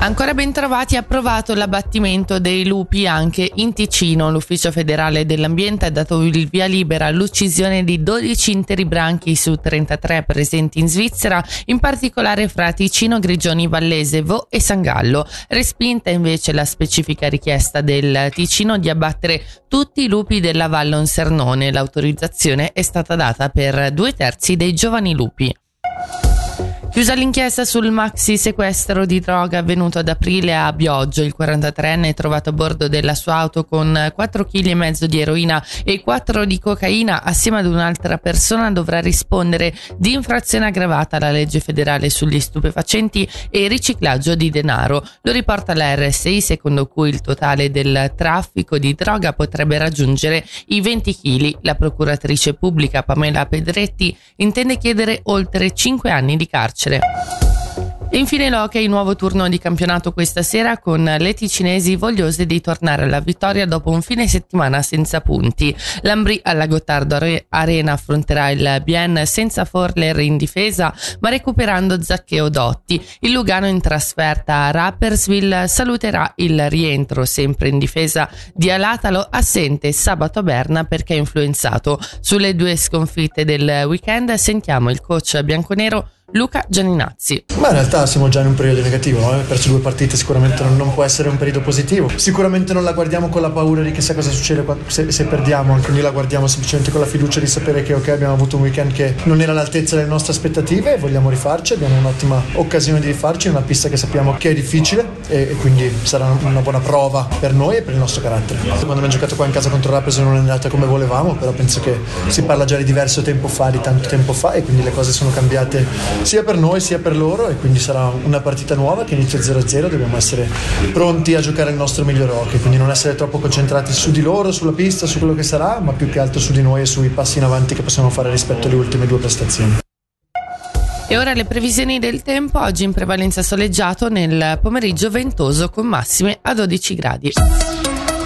Ancora ben trovati, approvato l'abbattimento dei lupi anche in Ticino. L'Ufficio federale dell'ambiente ha dato il via libera all'uccisione di 12 interi branchi su 33 presenti in Svizzera, in particolare fra Ticino, Grigioni, Vallese, Vo e San Gallo. Respinta invece la specifica richiesta del Ticino di abbattere tutti i lupi della Vallon Sernone. L'autorizzazione è stata data per due terzi dei giovani lupi. Chiusa l'inchiesta sul maxi sequestro di droga avvenuto ad aprile a Bioggio, il 43enne è trovato a bordo della sua auto con 4,5 kg di eroina e 4 di cocaina assieme ad un'altra persona dovrà rispondere di infrazione aggravata alla legge federale sugli stupefacenti e riciclaggio di denaro. Lo riporta la RSI secondo cui il totale del traffico di droga potrebbe raggiungere i 20 kg. La procuratrice pubblica Pamela Pedretti intende chiedere oltre 5 anni di carcere vincere. E infine l'Hockey, nuovo turno di campionato questa sera con le ticinesi vogliose di tornare alla vittoria dopo un fine settimana senza punti. L'Ambri alla Gottardo Arena affronterà il Bien senza Forler in difesa ma recuperando Zaccheo Dotti. Il Lugano in trasferta a Rappersville saluterà il rientro sempre in difesa di Alatalo assente sabato a Berna perché influenzato. Sulle due sconfitte del weekend sentiamo il coach bianconero Luca Gianinazzi. Ma in realtà siamo già in un periodo negativo, no? perso due partite sicuramente non, non, può essere un periodo positivo. Sicuramente non la guardiamo con la paura di chissà cosa succede se, se perdiamo, quindi la guardiamo semplicemente con la fiducia di sapere che ok abbiamo avuto un weekend che non era all'altezza delle nostre aspettative e vogliamo rifarci, abbiamo un'ottima occasione di rifarci in una pista che sappiamo che è difficile e, e quindi sarà una buona prova per noi e per il nostro carattere. Quando abbiamo giocato qua in casa contro Rapes non è andata come volevamo, però penso che si parla già di diverso tempo fa, di tanto tempo fa e quindi le cose sono cambiate sia per noi sia per loro e quindi sarà una partita nuova che inizia 0-0, dobbiamo essere pronti a giocare il nostro miglior hockey, quindi non essere troppo concentrati su di loro, sulla pista, su quello che sarà, ma più che altro su di noi e sui passi in avanti che possiamo fare rispetto alle ultime due prestazioni. E ora le previsioni del tempo, oggi in prevalenza soleggiato, nel pomeriggio ventoso con massime a 12 gradi.